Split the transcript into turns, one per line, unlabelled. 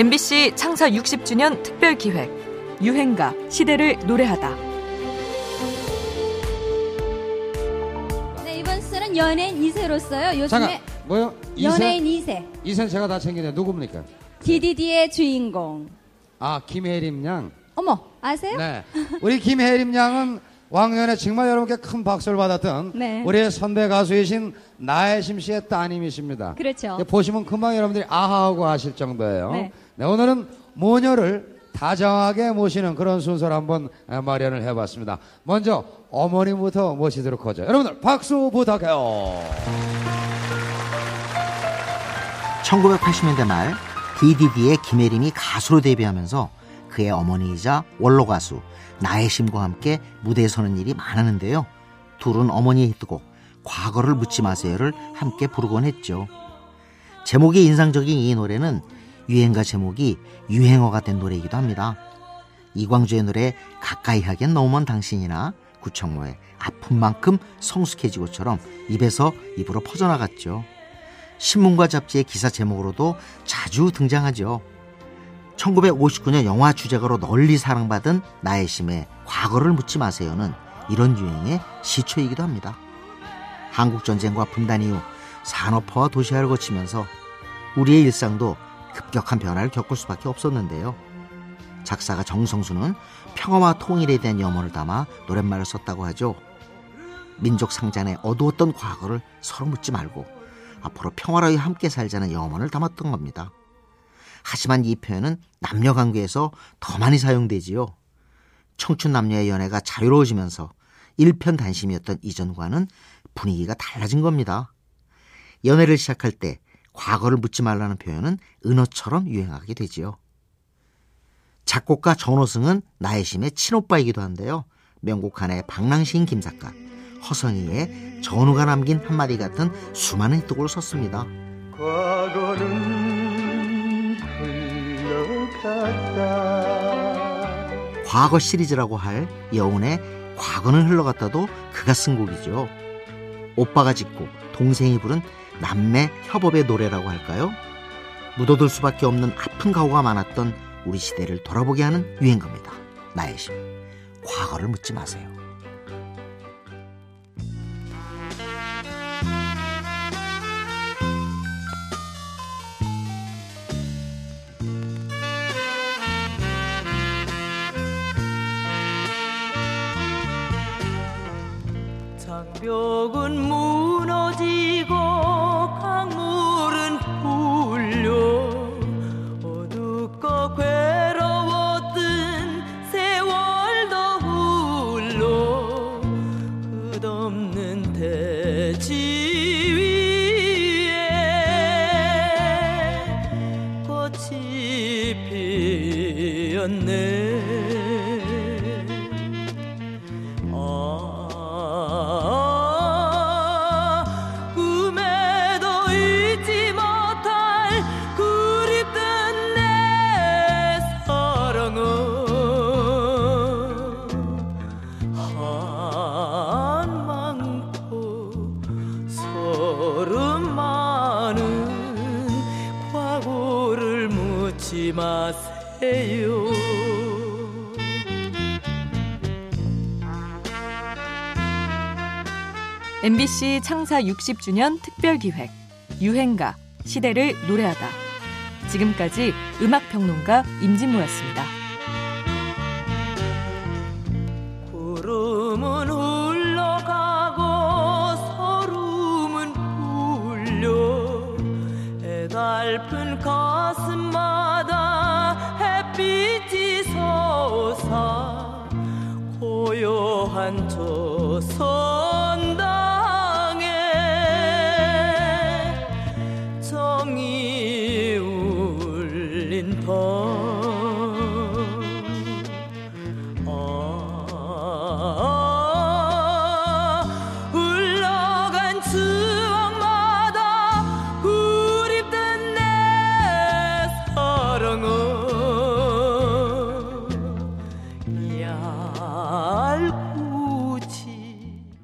MBC 창사 60주년 특별 기획 유행가 시대를 노래하다.
네, 이번 수는 연예인 2세로서요. 요즘에
잠깐 뭐요?
연예인 2세.
이선 제가 다 챙기네 누굽니까?
DDD의 주인공.
아 김혜림 양.
어머, 아세요?
네. 우리 김혜림 양은 왕년에 정말 여러분께 큰 박수를 받았던
네.
우리의 선배 가수이신 나혜심 씨의 따님이십니다.
그렇죠.
보시면 금방 여러분들이 아하하고 아실 정도예요.
네.
네, 오늘은 모녀를 다정하게 모시는 그런 순서를 한번 마련을 해봤습니다. 먼저 어머님부터 모시도록 하죠. 여러분들 박수 부탁해요.
1980년대 말 DDD의 김혜림이 가수로 데뷔하면서 그의 어머니이자 원로 가수 나혜심과 함께 무대에 서는 일이 많았는데요. 둘은 어머니의 히트곡 과거를 묻지 마세요를 함께 부르곤 했죠. 제목이 인상적인 이 노래는 유행가 제목이 유행어가 된 노래이기도 합니다. 이광주의 노래 가까이 하기엔 너무 먼 당신이나 구청모의 아픈 만큼 성숙해지고처럼 입에서 입으로 퍼져나갔죠. 신문과 잡지의 기사 제목으로도 자주 등장하죠. 1959년 영화 주제가로 널리 사랑받은 나의 심의 과거를 묻지 마세요는 이런 유행의 시초이기도 합니다. 한국 전쟁과 분단 이후 산업화와 도시화를 거치면서 우리의 일상도 급격한 변화를 겪을 수밖에 없었는데요. 작사가 정성수는 평화와 통일에 대한 염원을 담아 노랫말을 썼다고 하죠. 민족 상잔의 어두웠던 과거를 서로 묻지 말고 앞으로 평화로이 함께 살자는 염원을 담았던 겁니다. 하지만 이 표현은 남녀 관계에서 더 많이 사용되지요. 청춘 남녀의 연애가 자유로워지면서 일편단심이었던 이전과는 분위기가 달라진 겁니다. 연애를 시작할 때 과거를 묻지 말라는 표현은 은어처럼 유행하게 되지요. 작곡가 전호승은 나혜심의 친오빠이기도 한데요. 명곡 한의 방랑시인 김작가, 허성이의 전우가 남긴 한마디 같은 수많은 히트곡을 썼습니다.
과거는
과거 시리즈라고 할 여운의 과거는 흘러갔다도 그가 쓴 곡이죠. 오빠가 짓고 동생이 부른 남매 협업의 노래라고 할까요? 묻어둘 수밖에 없는 아픈 가오가 많았던 우리 시대를 돌아보게 하는 유행가입니다. 나의 심. 과거를 묻지 마세요.
장벽은 무너지고 강물은 불려. 어둡고 괴로웠던 세월도 흘러. 끝없는 대지 위에 꽃이 피었네. 아, 마세요
MBC 창사 60주년 특별 기획 유행가 시대를 노래하다. 지금까지 음악 평론가 임진모였습니다.
구름은 흘러가고 소름은 불려 애달픈 가 고요한 저